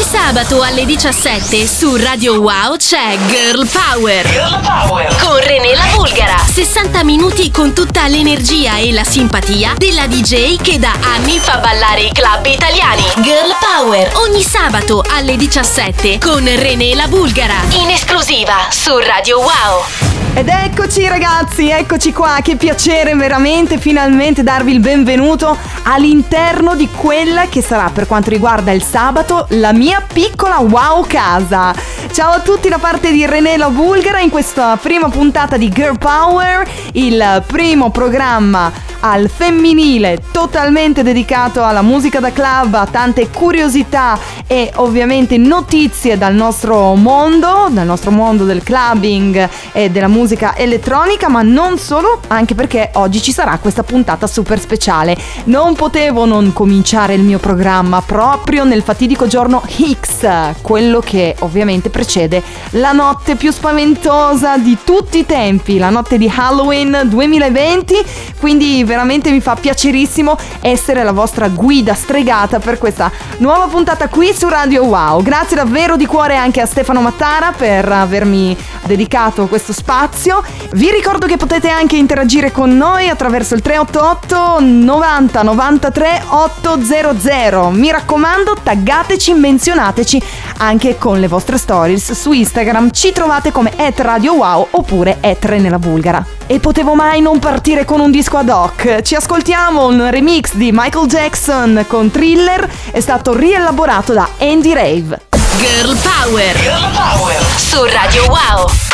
Ogni sabato alle 17 su Radio Wow c'è Girl Power. Girl Power. Con René la Bulgara. 60 minuti con tutta l'energia e la simpatia della DJ che da anni fa ballare i club italiani. Girl Power. Ogni sabato alle 17 con René la Bulgara. In esclusiva su Radio Wow. Ed eccoci ragazzi, eccoci qua, che piacere veramente finalmente darvi il benvenuto all'interno di quella che sarà per quanto riguarda il sabato la mia piccola wow casa. Ciao a tutti da parte di René La Bulgara in questa prima puntata di Girl Power, il primo programma al femminile totalmente dedicato alla musica da club, a tante curiosità e ovviamente notizie dal nostro mondo, dal nostro mondo del clubbing e della musica elettronica, ma non solo, anche perché oggi ci sarà questa puntata super speciale. Non potevo non cominciare il mio programma proprio nel fatidico giorno X, quello che ovviamente precede la notte più spaventosa di tutti i tempi, la notte di Halloween 2020, quindi veramente mi fa piacerissimo essere la vostra guida stregata per questa nuova puntata qui su Radio Wow. Grazie davvero di cuore anche a Stefano Mattara per avermi dedicato questo spazio. Vi ricordo che potete anche interagire con noi attraverso il 388 90 93 800. Mi raccomando, taggateci, menzionateci anche con le vostre stories su Instagram. Ci trovate come Radio Wow oppure nella Bulgara. E potevo mai non partire con un disco ad hoc? Ci ascoltiamo un remix di Michael Jackson con Thriller, è stato rielaborato da Andy Rave. Girl Power. Girl Power. Su Radio Wow.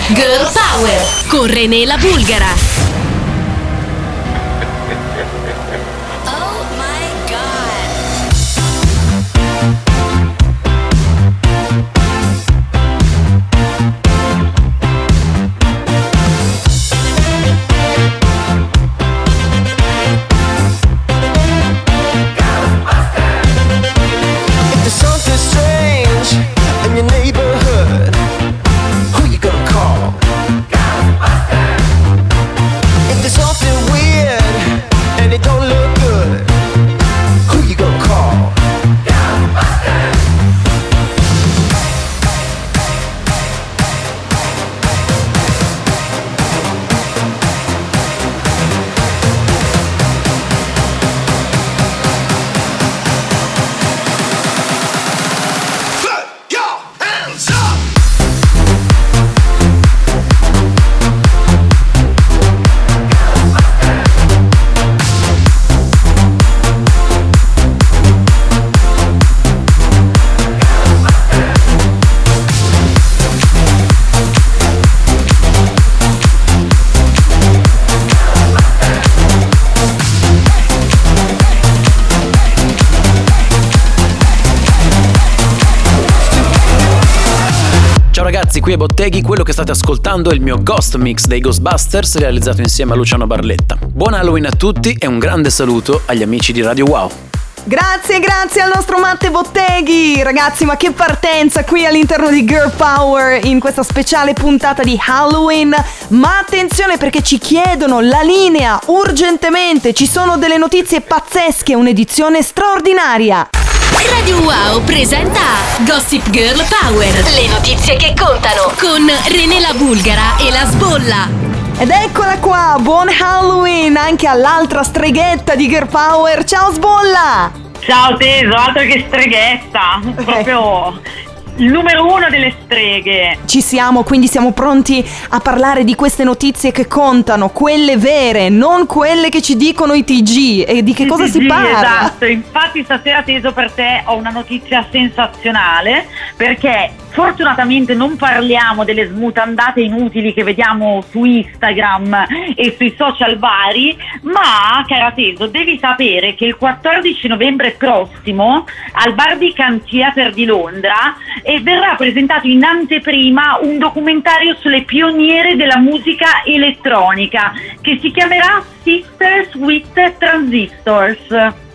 Girl Power con René la Bulgara. Qui è Botteghi, quello che state ascoltando è il mio Ghost Mix dei Ghostbusters realizzato insieme a Luciano Barletta. Buon Halloween a tutti e un grande saluto agli amici di Radio Wow. Grazie, grazie al nostro Matte Botteghi! Ragazzi, ma che partenza qui all'interno di Girl Power in questa speciale puntata di Halloween. Ma attenzione perché ci chiedono la linea urgentemente, ci sono delle notizie pazzesche, un'edizione straordinaria. Radio Wow presenta Gossip Girl Power. Le notizie che contano con René la Bulgara e la Sbolla. Ed eccola qua, buon Halloween anche all'altra streghetta di Girl Power. Ciao Sbolla! Ciao Teso, altro che streghetta, proprio il numero uno delle streghe. Ci siamo, quindi siamo pronti a parlare di queste notizie che contano, quelle vere, non quelle che ci dicono i TG. E di che cosa si parla? Esatto, infatti stasera Teso per te ho una notizia sensazionale perché fortunatamente non parliamo delle smutandate inutili che vediamo su Instagram e sui social vari, ma cara Teso devi sapere che il 14 novembre prossimo al Barbican Theatre di Londra eh, verrà presentato in anteprima un documentario sulle pioniere della musica elettronica che si chiamerà Sisters with Transistors.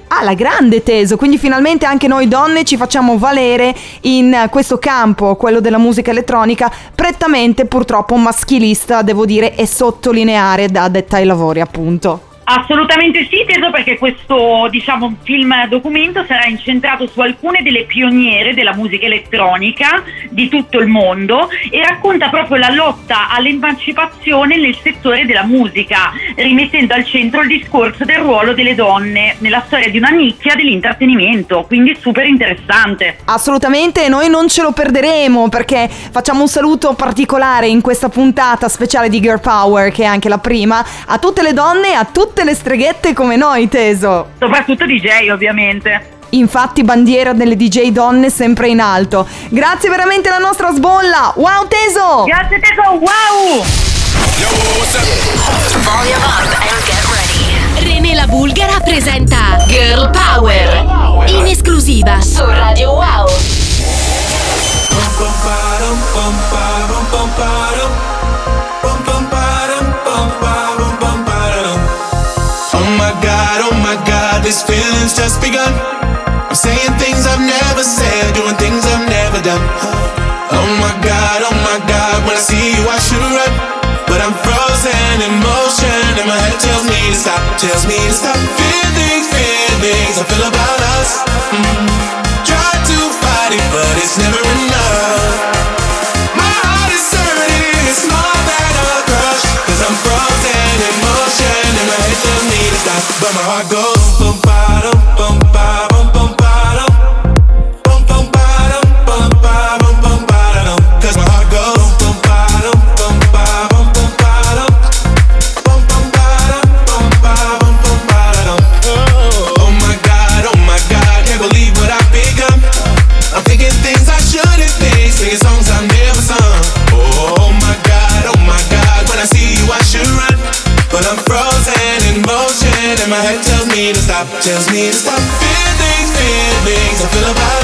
Ah, la grande teso, quindi finalmente anche noi donne ci facciamo valere in questo campo, quello della musica elettronica, prettamente purtroppo maschilista, devo dire, e sottolineare da detta ai lavori, appunto. Assolutamente sì, Teso, perché questo diciamo, film documento sarà incentrato su alcune delle pioniere della musica elettronica di tutto il mondo e racconta proprio la lotta all'emancipazione nel settore della musica, rimettendo al centro il discorso del ruolo delle donne nella storia di una nicchia dell'intrattenimento, quindi super interessante. Assolutamente, noi non ce lo perderemo perché facciamo un saluto particolare in questa puntata speciale di Girl Power, che è anche la prima, a tutte le donne e a tutte le streghette come noi, teso. Soprattutto DJ ovviamente. Infatti bandiera delle DJ donne sempre in alto. Grazie veramente alla nostra sbolla. Wow teso! Grazie Teso, wow! René la Bulgara presenta Girl Power. In esclusiva su Radio Wow. This feeling's just begun. I'm saying things I've never said, doing things I've never done. Oh my god, oh my god, when I see you I should run. But I'm frozen in motion, and my head tells me to stop, tells me to stop. Feelings, feelings I feel about us. Mm. Try to fight it, but it's never enough. My heart is hurting, it's more than a I'm frozen in motion and my head tells me to stop. But my heart goes para stop, tells me to stop. Feelings, feelings I feel about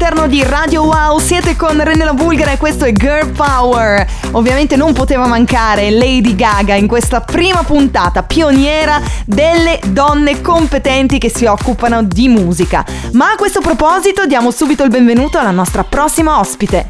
all'interno di Radio Wow, siete con René La Bulgara e questo è Girl Power. Ovviamente non poteva mancare Lady Gaga in questa prima puntata pioniera delle donne competenti che si occupano di musica. Ma a questo proposito diamo subito il benvenuto alla nostra prossima ospite.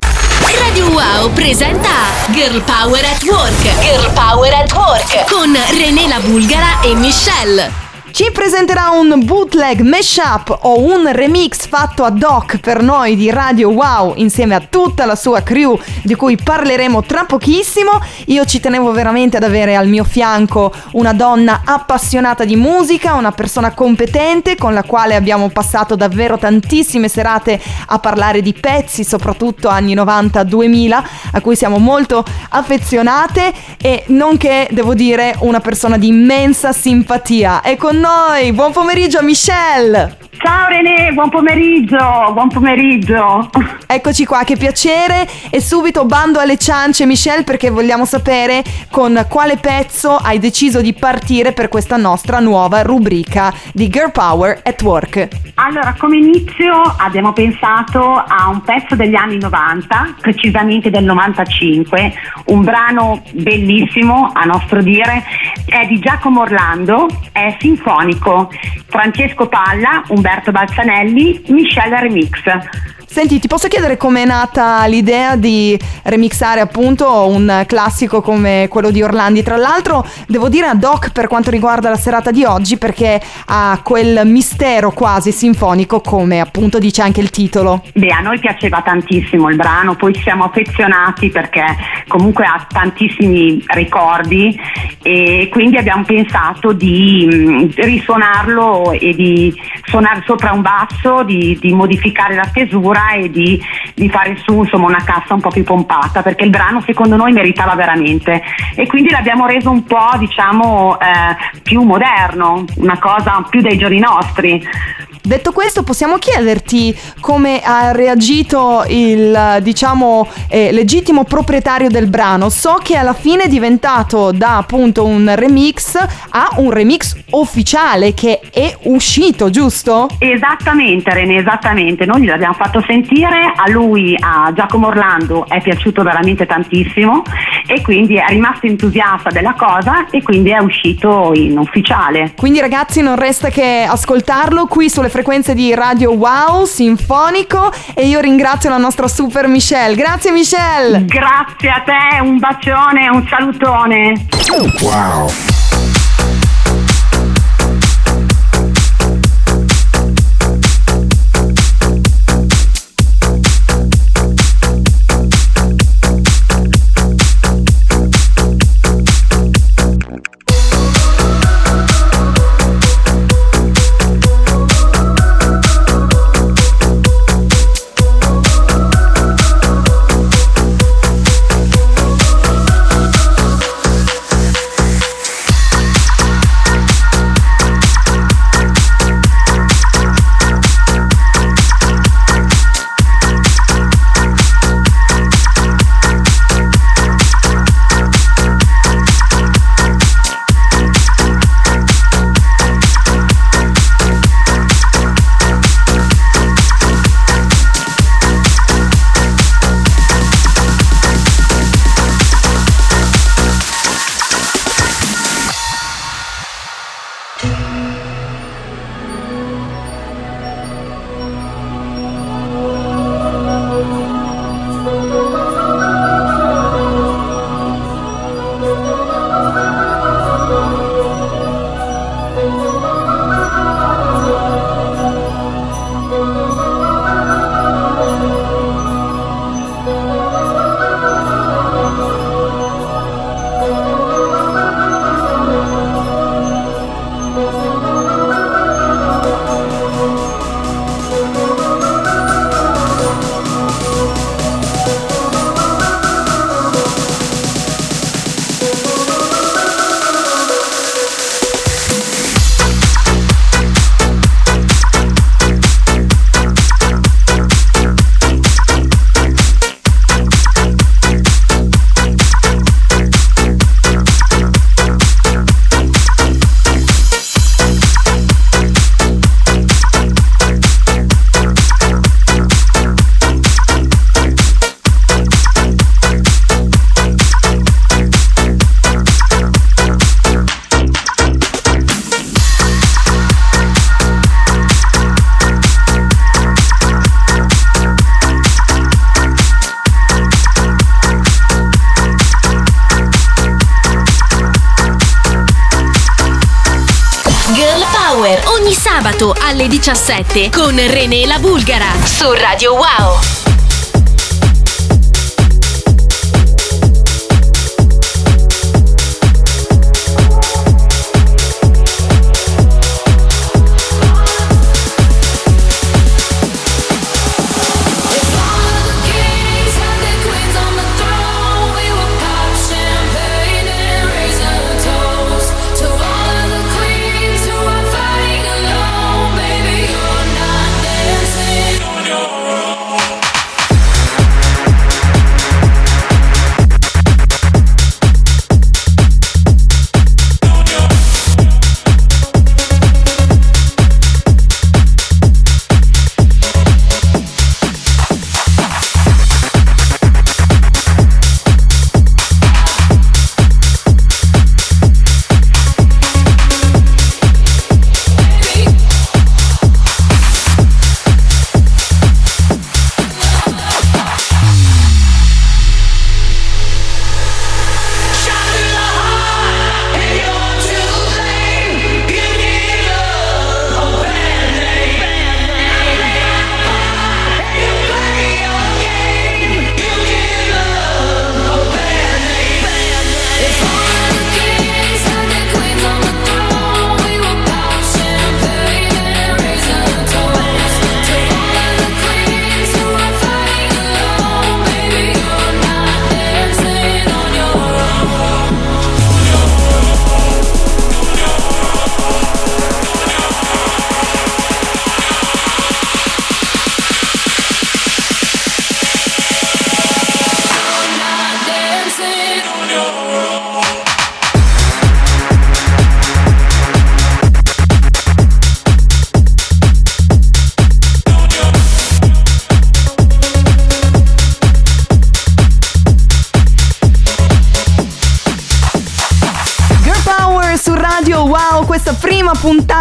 Radio Wow presenta Girl Power at Work. Girl Power at Work con René la Bulgara e Michelle. Ci presenterà un bootleg mashup o un remix fatto ad hoc per noi di Radio Wow insieme a tutta la sua crew di cui parleremo tra pochissimo. Io ci tenevo veramente ad avere al mio fianco una donna appassionata di musica, una persona competente con la quale abbiamo passato davvero tantissime serate a parlare di pezzi, soprattutto anni 90-2000, a cui siamo molto affezionate e nonché, devo dire, una persona di immensa simpatia. È con noi, buon pomeriggio Michelle! Ciao René, buon pomeriggio, buon pomeriggio. Eccoci qua, che piacere e subito bando alle ciance Michelle perché vogliamo sapere con quale pezzo hai deciso di partire per questa nostra nuova rubrica di Girl Power at Work. Allora, come inizio abbiamo pensato a un pezzo degli anni 90, precisamente del 95, un brano bellissimo a nostro dire, è di Giacomo Orlando, è sinfonico, Francesco Palla, Umberto Balzanelli, Michelle Remix. Senti, ti posso chiedere com'è nata l'idea di remixare appunto un classico come quello di Orlandi? Tra l'altro devo dire ad hoc per quanto riguarda la serata di oggi perché ha quel mistero quasi sinfonico come appunto dice anche il titolo. Beh, a noi piaceva tantissimo il brano, poi siamo affezionati perché comunque ha tantissimi ricordi e quindi abbiamo pensato di mh, risuonarlo e di suonare sopra un basso, di, di modificare la stesura e di, di fare su insomma una cassa un po' più pompata perché il brano secondo noi meritava veramente e quindi l'abbiamo reso un po' diciamo eh, più moderno, una cosa più dei giorni nostri. Detto questo, possiamo chiederti come ha reagito il, diciamo, eh, legittimo proprietario del brano. So che alla fine è diventato da appunto un remix a un remix ufficiale che è uscito, giusto? Esattamente René, esattamente, noi gliel'abbiamo fatto sentire, a lui, a Giacomo Orlando è piaciuto veramente tantissimo e quindi è rimasto entusiasta della cosa e quindi è uscito in ufficiale. Quindi ragazzi non resta che ascoltarlo qui sulle frequenze di Radio Wow Sinfonico e io ringrazio la nostra super Michelle. Grazie Michelle! Grazie a te, un bacione, un salutone. Power 2017 con René La Bulgara su Radio Wow.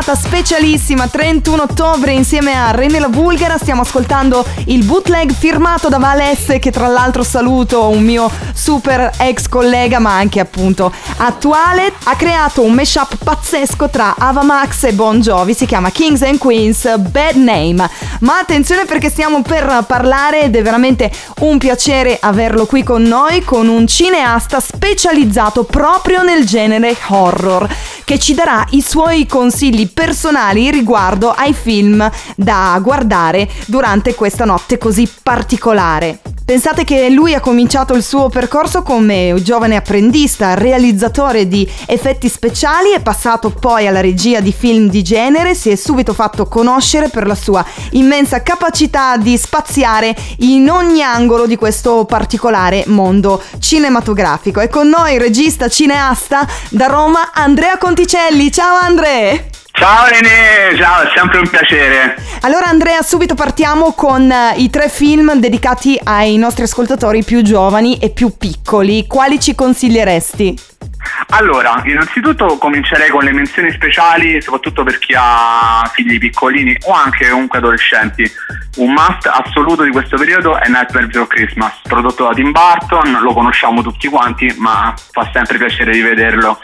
Puntata specialissima 31 ottobre insieme a René la Bulgara stiamo ascoltando il bootleg firmato da Vales che tra l'altro saluto, un mio super ex collega ma anche appunto attuale, ha creato un mashup pazzesco tra Ava Max e Bon Jovi, si chiama Kings and Queens Bad Name. Ma attenzione perché stiamo per parlare ed è veramente un piacere averlo qui con noi con un cineasta specializzato proprio nel genere horror che ci darà i suoi consigli personali riguardo ai film da guardare durante questa notte così particolare. Pensate che lui ha cominciato il suo percorso come giovane apprendista, realizzatore di effetti speciali, è passato poi alla regia di film di genere, si è subito fatto conoscere per la sua immensa capacità di spaziare in ogni angolo di questo particolare mondo cinematografico. E con noi il regista cineasta da Roma Andrea Conticelli. Ciao Andrea! Ciao René, ciao, è sempre un piacere. Allora Andrea, subito partiamo con eh, i tre film dedicati ai nostri ascoltatori più giovani e più piccoli. Quali ci consiglieresti? Allora, innanzitutto comincerei con le menzioni speciali, soprattutto per chi ha figli piccolini o anche comunque adolescenti. Un must assoluto di questo periodo è Nightmare Before Christmas, prodotto da Tim Burton, lo conosciamo tutti quanti, ma fa sempre piacere rivederlo.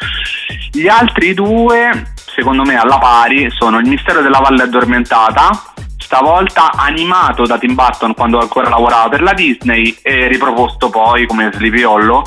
Gli altri due, secondo me alla pari, sono Il mistero della valle addormentata, stavolta animato da Tim Burton quando ancora lavorava per la Disney e riproposto poi come Sleepy Hollow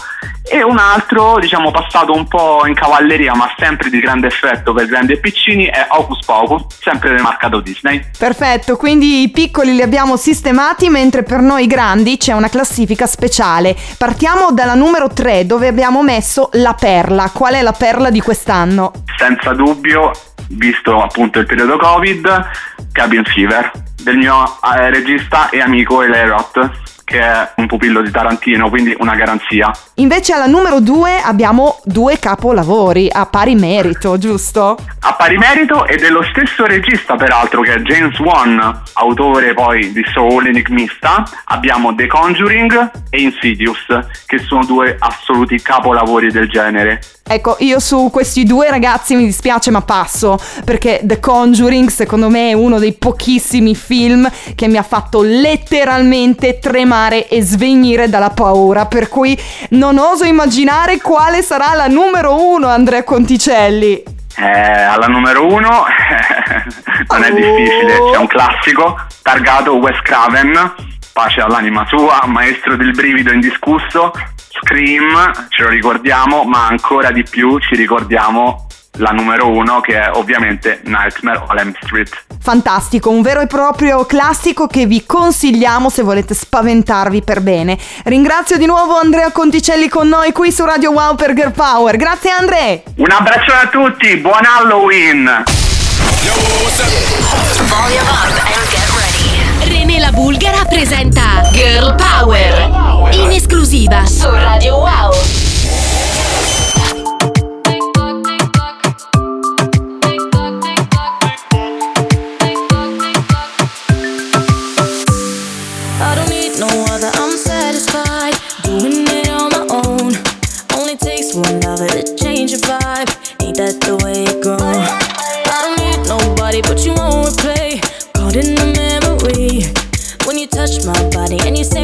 e un altro diciamo passato un po' in cavalleria ma sempre di grande effetto per grandi e piccini è Hocus Pocus sempre del marcato Disney Perfetto, quindi i piccoli li abbiamo sistemati, mentre per noi grandi c'è una classifica speciale. Partiamo dalla numero 3 dove abbiamo messo la perla. Qual è la perla di quest'anno? senza dubbio visto appunto il periodo Covid Cabin Fever Claro. Del mio eh, regista e amico Eli Roth che è un pupillo di Tarantino quindi una garanzia Invece alla numero 2 abbiamo due capolavori a pari merito, giusto? A pari merito e dello stesso regista peraltro che è James Wan, autore poi di Soul Enigmista, abbiamo The Conjuring e Insidious, che sono due assoluti capolavori del genere. Ecco, io su questi due ragazzi mi dispiace ma passo, perché The Conjuring secondo me è uno dei pochissimi film che mi ha fatto letteralmente tremare e svenire dalla paura, per cui non oso immaginare quale sarà la numero uno Andrea Conticelli. Eh, alla numero uno non è difficile, oh. c'è un classico targato Wes Craven, pace all'anima sua, maestro del brivido indiscusso, Scream, ce lo ricordiamo, ma ancora di più ci ricordiamo la numero uno che è ovviamente Nightmare on Elm Street. Fantastico, un vero e proprio classico che vi consigliamo se volete spaventarvi per bene. Ringrazio di nuovo Andrea Conticelli con noi qui su Radio Wow per Girl Power. Grazie Andrea! Un abbraccio a tutti, buon Halloween! René la Bulgara presenta Girl Power in esclusiva su Radio Wow. that the way it grew. I don't need nobody, but you won't replay. Caught in the memory when you touch my body and you say.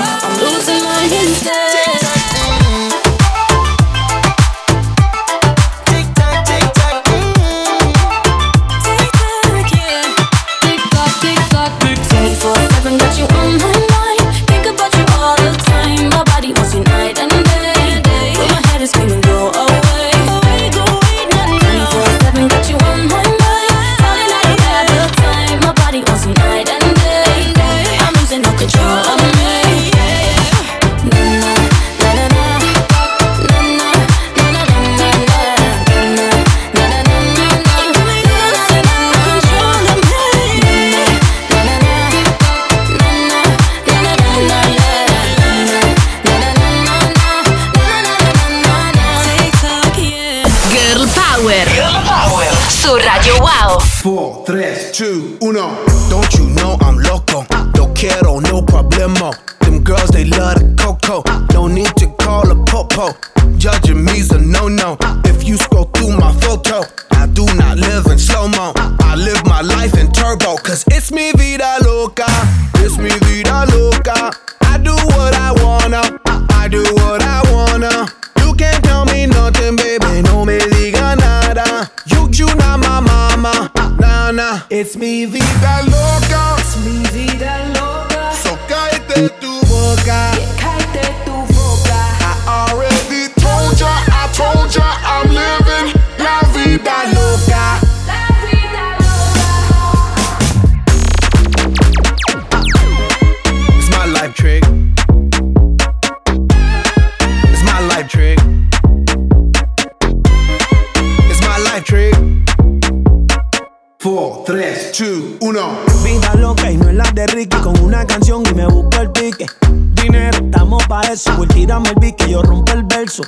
I'm losing my instead. to de Ricky con una canción y me busco el pique. Dinero, estamos pa' eso. Pues tírame el pique, yo rompo el verso.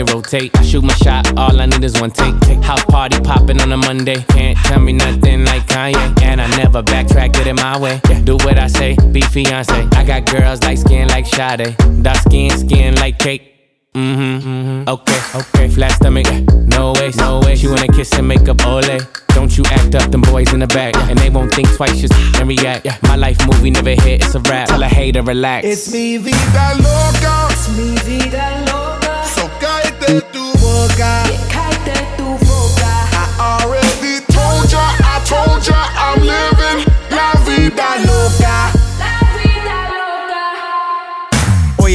Bag, it rotate. I shoot my shot, all I need is one take. House party popping on a Monday. Can't tell me nothing like Kanye. And I never backtrack, get it my way. Do what I say, be fiance. I got girls like skin like Sade. Dark skin, skin like cake. Mm-hmm, mm-hmm. Okay, okay. Flat stomach, no way, no way. She wanna kiss and make up, ole. Don't you act up, them boys in the back. And they won't think twice, just and react. My life movie never hit, it's a rap. Tell a hater, relax. It's mi vida loca. Es mi vida loca. So cállate tu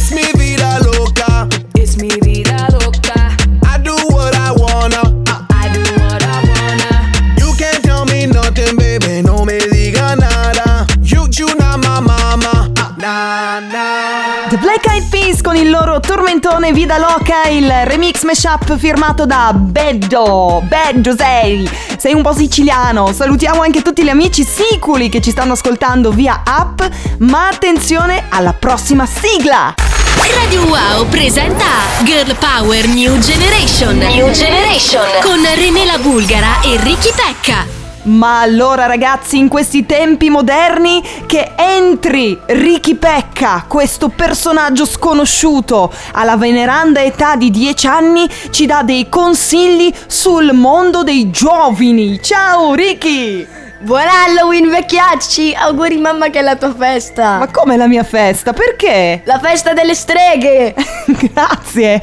It's mi vida loca. It's mi vida loca. I do what I wanna. I do what I wanna. You can't tell me nothing, baby. No me diga nada. You, you not my mama. Nah, nah. The Black Eyed Peas con il loro tormentone Vida Loca, il remix mashup firmato da Beddo. Beddo sei, sei un po' siciliano. Salutiamo anche tutti gli amici siculi che ci stanno ascoltando via app, ma attenzione alla prossima sigla. Radio Wow presenta Girl Power New Generation. New Generation con René la Bulgara e Ricky Pecca. Ma allora ragazzi, in questi tempi moderni, che entri Ricky Pecca, questo personaggio sconosciuto, alla veneranda età di 10 anni, ci dà dei consigli sul mondo dei giovani. Ciao Ricky! Buon Halloween vecchiacci! Auguri mamma che è la tua festa! Ma come la mia festa? Perché? La festa delle streghe! Grazie!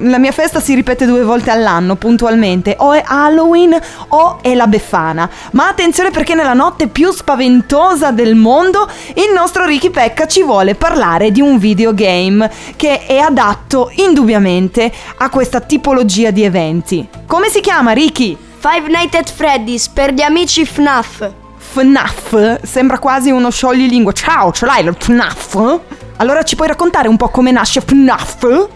La mia festa si ripete due volte all'anno, puntualmente. O è Halloween o è la Befana. Ma attenzione perché nella notte più spaventosa del mondo il nostro Ricky Pecca ci vuole parlare di un videogame che è adatto indubbiamente a questa tipologia di eventi. Come si chiama Ricky? Five Nights at Freddy's per gli amici FNAF. FNAF sembra quasi uno scioglilingua. Ciao, ce l'hai il FNAF? Allora ci puoi raccontare un po' come nasce FNAF?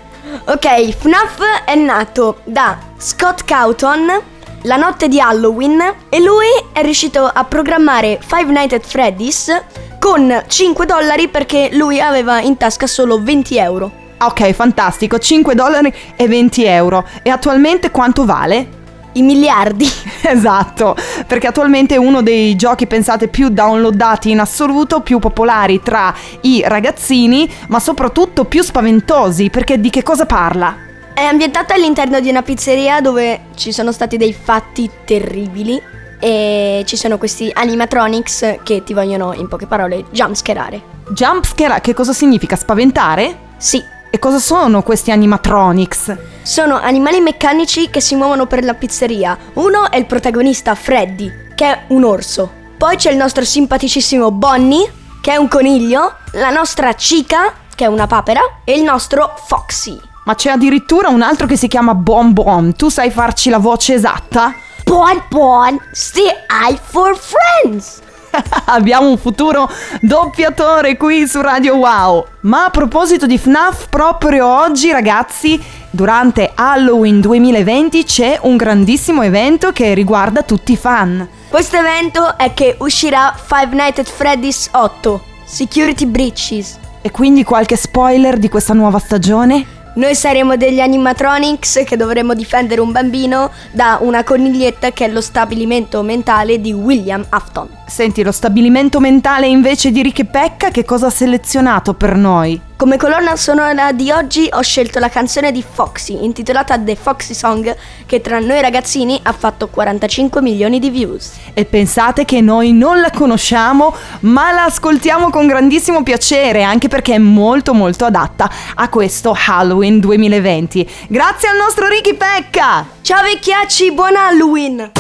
Ok, FNAF è nato da Scott Cawthon la notte di Halloween e lui è riuscito a programmare Five Nights at Freddy's con 5 dollari perché lui aveva in tasca solo 20 euro. Ok, fantastico, 5 dollari e 20 euro. E attualmente quanto vale? I miliardi. Esatto, perché attualmente è uno dei giochi pensate più downloadati in assoluto, più popolari tra i ragazzini, ma soprattutto più spaventosi, perché di che cosa parla? È ambientata all'interno di una pizzeria dove ci sono stati dei fatti terribili e ci sono questi animatronics che ti vogliono, in poche parole, jumpscarare. Jumpscare, che cosa significa? Spaventare? Sì. E cosa sono questi animatronics? Sono animali meccanici che si muovono per la pizzeria. Uno è il protagonista Freddy, che è un orso. Poi c'è il nostro simpaticissimo Bonnie, che è un coniglio, la nostra Chica, che è una papera, e il nostro Foxy. Ma c'è addirittura un altro che si chiama Bon Bon. Tu sai farci la voce esatta? Bon Bon, stay high for friends! Abbiamo un futuro doppiatore qui su Radio Wow. Ma a proposito di FNAF, proprio oggi ragazzi, durante Halloween 2020 c'è un grandissimo evento che riguarda tutti i fan. Questo evento è che uscirà Five Nights at Freddy's 8, Security Breaches. E quindi qualche spoiler di questa nuova stagione? Noi saremo degli animatronics che dovremo difendere un bambino da una coniglietta che è lo stabilimento mentale di William Afton. Senti, lo stabilimento mentale invece di Ricky Pecca che cosa ha selezionato per noi? Come colonna sonora di oggi ho scelto la canzone di Foxy, intitolata The Foxy Song, che tra noi ragazzini ha fatto 45 milioni di views. E pensate che noi non la conosciamo, ma la ascoltiamo con grandissimo piacere, anche perché è molto molto adatta a questo Halloween 2020. Grazie al nostro Ricky Pecca! Ciao vecchiacci, buon Halloween!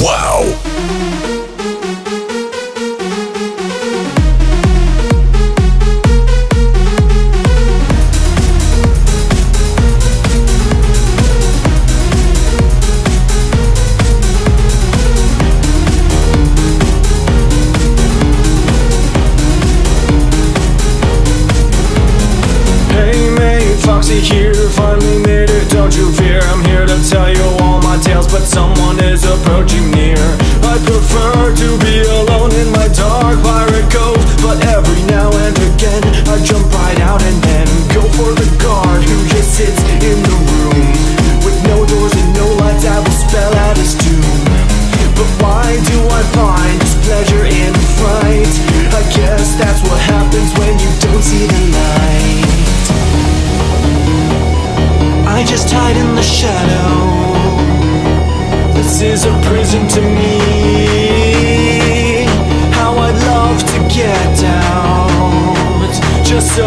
Wow. You fear. I'm here to tell you all my tales, but someone is approaching near. Out, just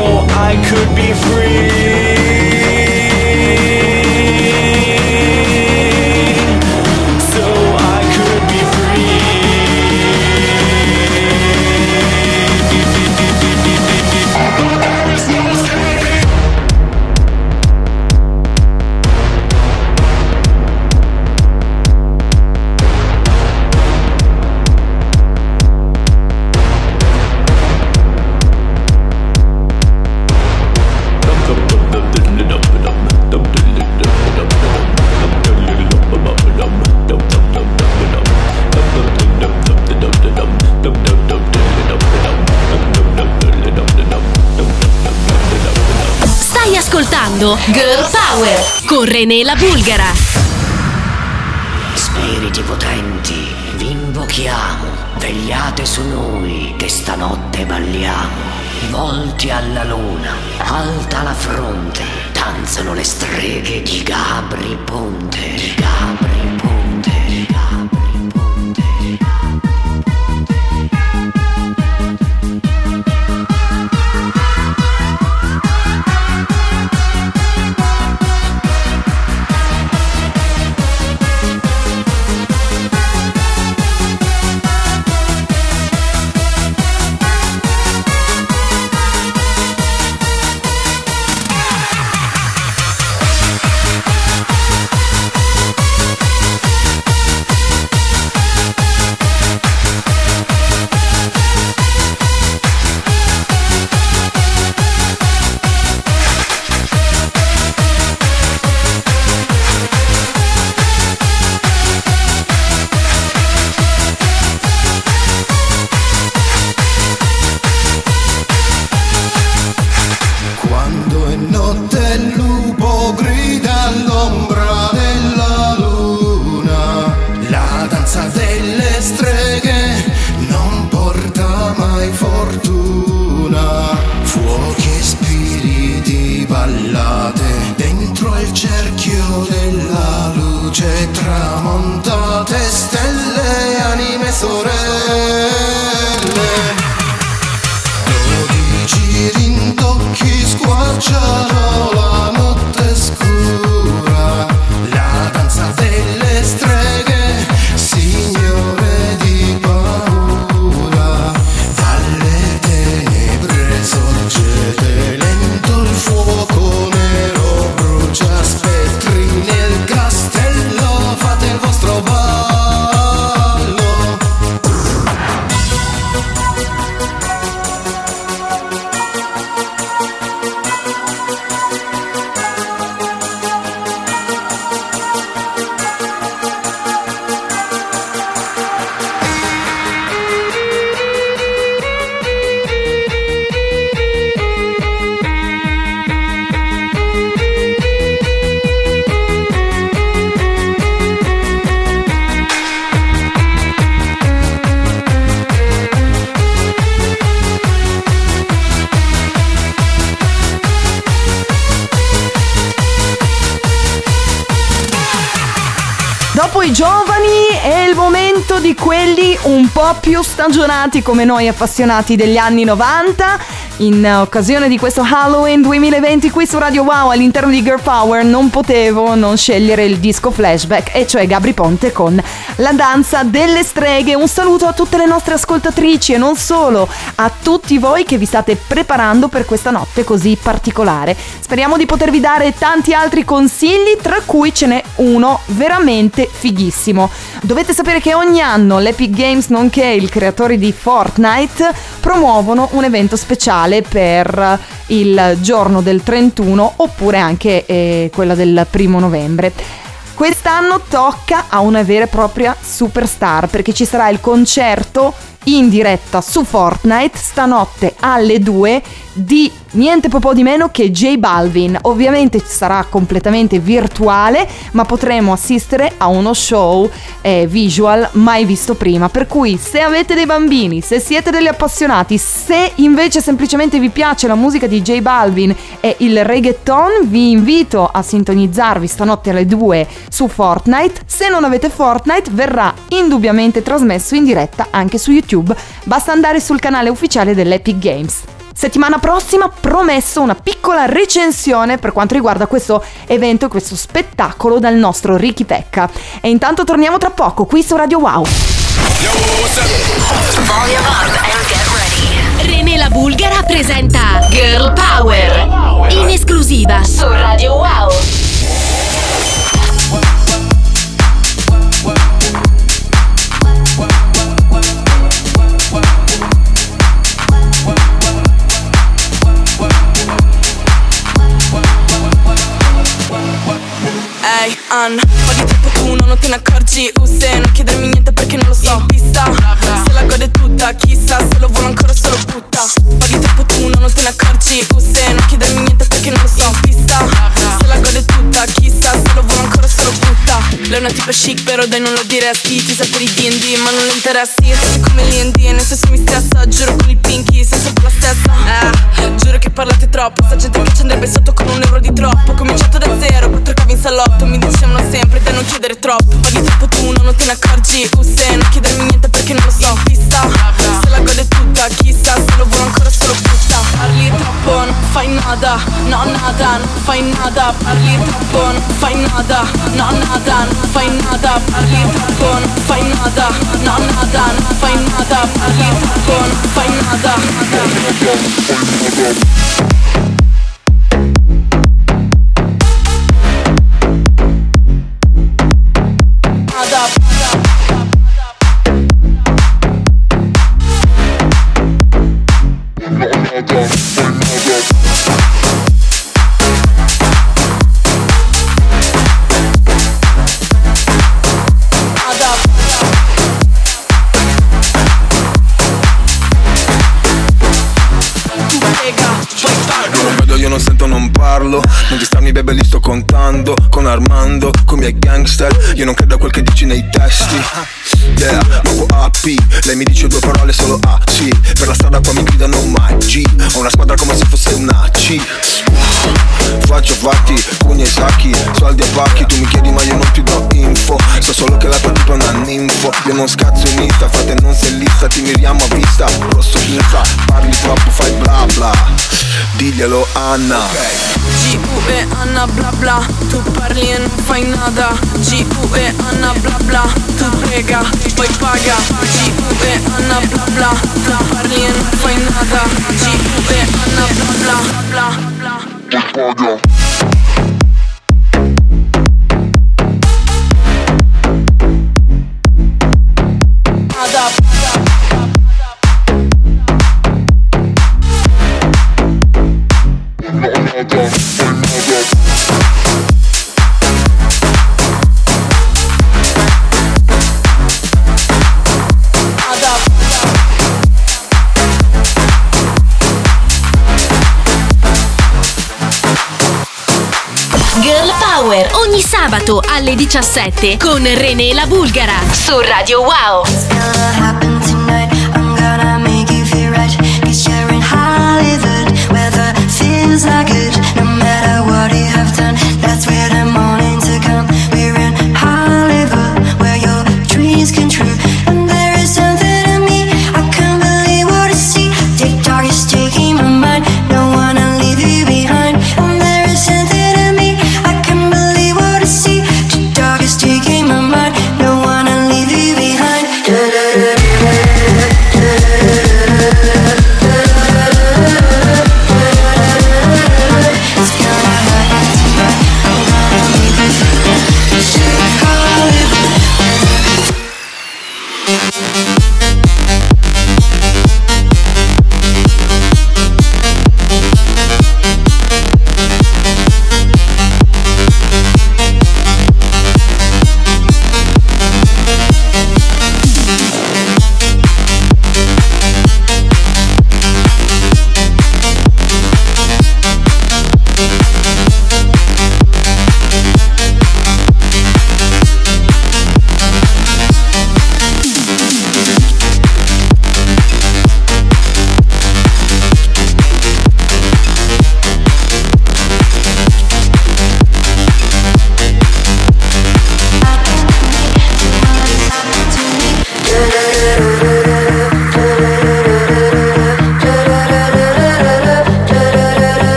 con René la Bulgara. Spiriti potenti, vi invochiamo, vegliate su noi che stanotte balliamo. Volti alla luna, alta la fronte, danzano le streghe di Gabri Ponte. Quelli un po' più stagionati come noi appassionati degli anni 90. In occasione di questo Halloween 2020 qui su Radio Wow all'interno di Girl Power non potevo non scegliere il disco flashback e cioè Gabri Ponte con la danza delle streghe. Un saluto a tutte le nostre ascoltatrici e non solo, a tutti voi che vi state preparando per questa notte così particolare. Speriamo di potervi dare tanti altri consigli, tra cui ce n'è uno veramente fighissimo. Dovete sapere che ogni anno l'Epic Games, nonché il creatore di Fortnite, promuovono un evento speciale speciale per il giorno del 31 oppure anche eh, quella del primo novembre. Quest'anno tocca a una vera e propria superstar perché ci sarà il concerto in diretta su Fortnite stanotte alle 2 di niente po' di meno che J Balvin. Ovviamente sarà completamente virtuale, ma potremo assistere a uno show eh, visual mai visto prima. Per cui se avete dei bambini, se siete degli appassionati, se invece semplicemente vi piace la musica di J Balvin e il reggaeton, vi invito a sintonizzarvi stanotte alle 2 su Fortnite. Se non avete Fortnite, verrà indubbiamente trasmesso in diretta anche su YouTube. Basta andare sul canale ufficiale dell'Epic Games. Settimana prossima promesso una piccola recensione per quanto riguarda questo evento, questo spettacolo dal nostro Ricky Pecca. E intanto torniamo tra poco qui su Radio Wow. René la Bulgara presenta Girl Power in esclusiva su Radio Wow. Ehi, Anna, non te ne accorgi Uh, se non chiedermi niente perché non lo so. Pista, se la gode tutta Chissà se lo vuole ancora solo putta di troppo tu non te ne accorgi Uh, se non chiedermi niente perché non lo so. Pista, se la gode tutta Chissà se lo vuole ancora solo putta Lei è una tipa chic però dai non lo diresti. Ti sa per i D&D ma non le interessi. Sei come l'I&D e nel senso mi stressa. Giuro con il pinky sei sempre la stessa. Eh, giuro che parlate troppo. Sta gente che ci andrebbe sotto con un euro di troppo. Cominciato da zero, quattro cavi in salotto. Mi dicevano sempre da non chiedere troppo Ma di troppo tu non te ne accorgi. Uh, se non chiedermi niente perché non lo so. Pista, se la gode tutta Chissà se lo vuole ancora solo putta Parli troppo, non fai nada. No, nada, non fai nada. Parli troppo, non fai nada. No, nada, non fai nada. Parli troppo, non fai nada. No, nada, non fai nada. Parli troppo, non fai nada. Nada gangster. Io non credo a quel che dici nei testi. Yeah, nuovo AP Lei mi dice due parole solo A, sì. Per la strada qua mi gridano mai G Ho una squadra come se fosse una C Faccio fatti, pugni e sacchi Soldi a pacchi, tu mi chiedi ma io non ti do info. So solo che la tua tipa è una ninfo. Io non scazzo in Insta, frate non sei lista Ti miriamo a vista, rosso infa Parli troppo, fai bla bla. Diglielo Anna. G-U-E Anna bla bla. Tu parli e non fai nada. G-U-E Anna bla bla. Tu prega, poi paga. G-U-E Anna bla bla. Tu parli e non fai nada. G-U-E Anna bla. Bla bla bla Nada ogni sabato alle 17 con René la Bulgara su Radio Wow. Are good. No matter what you have done, that's where the morning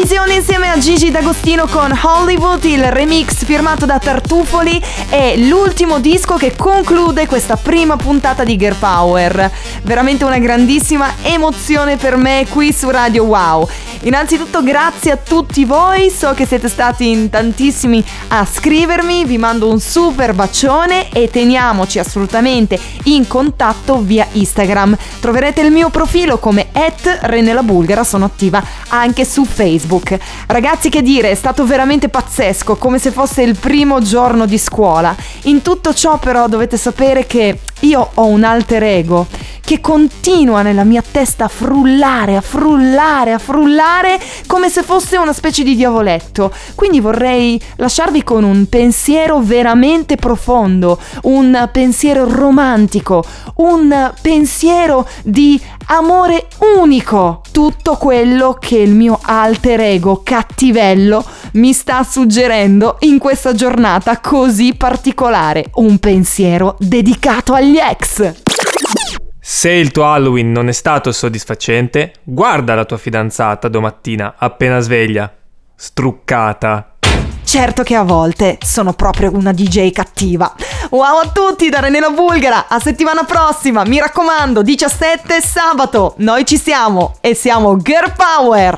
visione insieme a Gigi D'Agostino con Hollywood, il remix firmato da Tartufoli è l'ultimo disco che conclude questa prima puntata di Girl Power. Veramente una grandissima emozione per me qui su Radio Wow. Innanzitutto grazie a tutti voi, so che siete stati in tantissimi a scrivermi, vi mando un super bacione e teniamoci assolutamente in contatto via Instagram. Troverete il mio profilo come Renela Bulgara, sono attiva anche su Facebook. Ragazzi che dire, è stato veramente pazzesco, come se fosse il primo giorno di scuola. In tutto ciò però dovete sapere che io ho un alter ego che continua nella mia testa a frullare, a frullare, a frullare come se fosse una specie di diavoletto. Quindi vorrei lasciarvi con un pensiero veramente profondo, un pensiero romantico, un pensiero di amore unico. Tutto quello che il mio alter ego cattivello mi sta suggerendo in questa giornata così particolare. Un pensiero dedicato agli ex. Se il tuo Halloween non è stato soddisfacente, guarda la tua fidanzata domattina appena sveglia. Struccata. Certo che a volte sono proprio una DJ cattiva. Wow a tutti da Renela Bulgara, a settimana prossima, mi raccomando, 17 sabato, noi ci siamo e siamo Girl Power!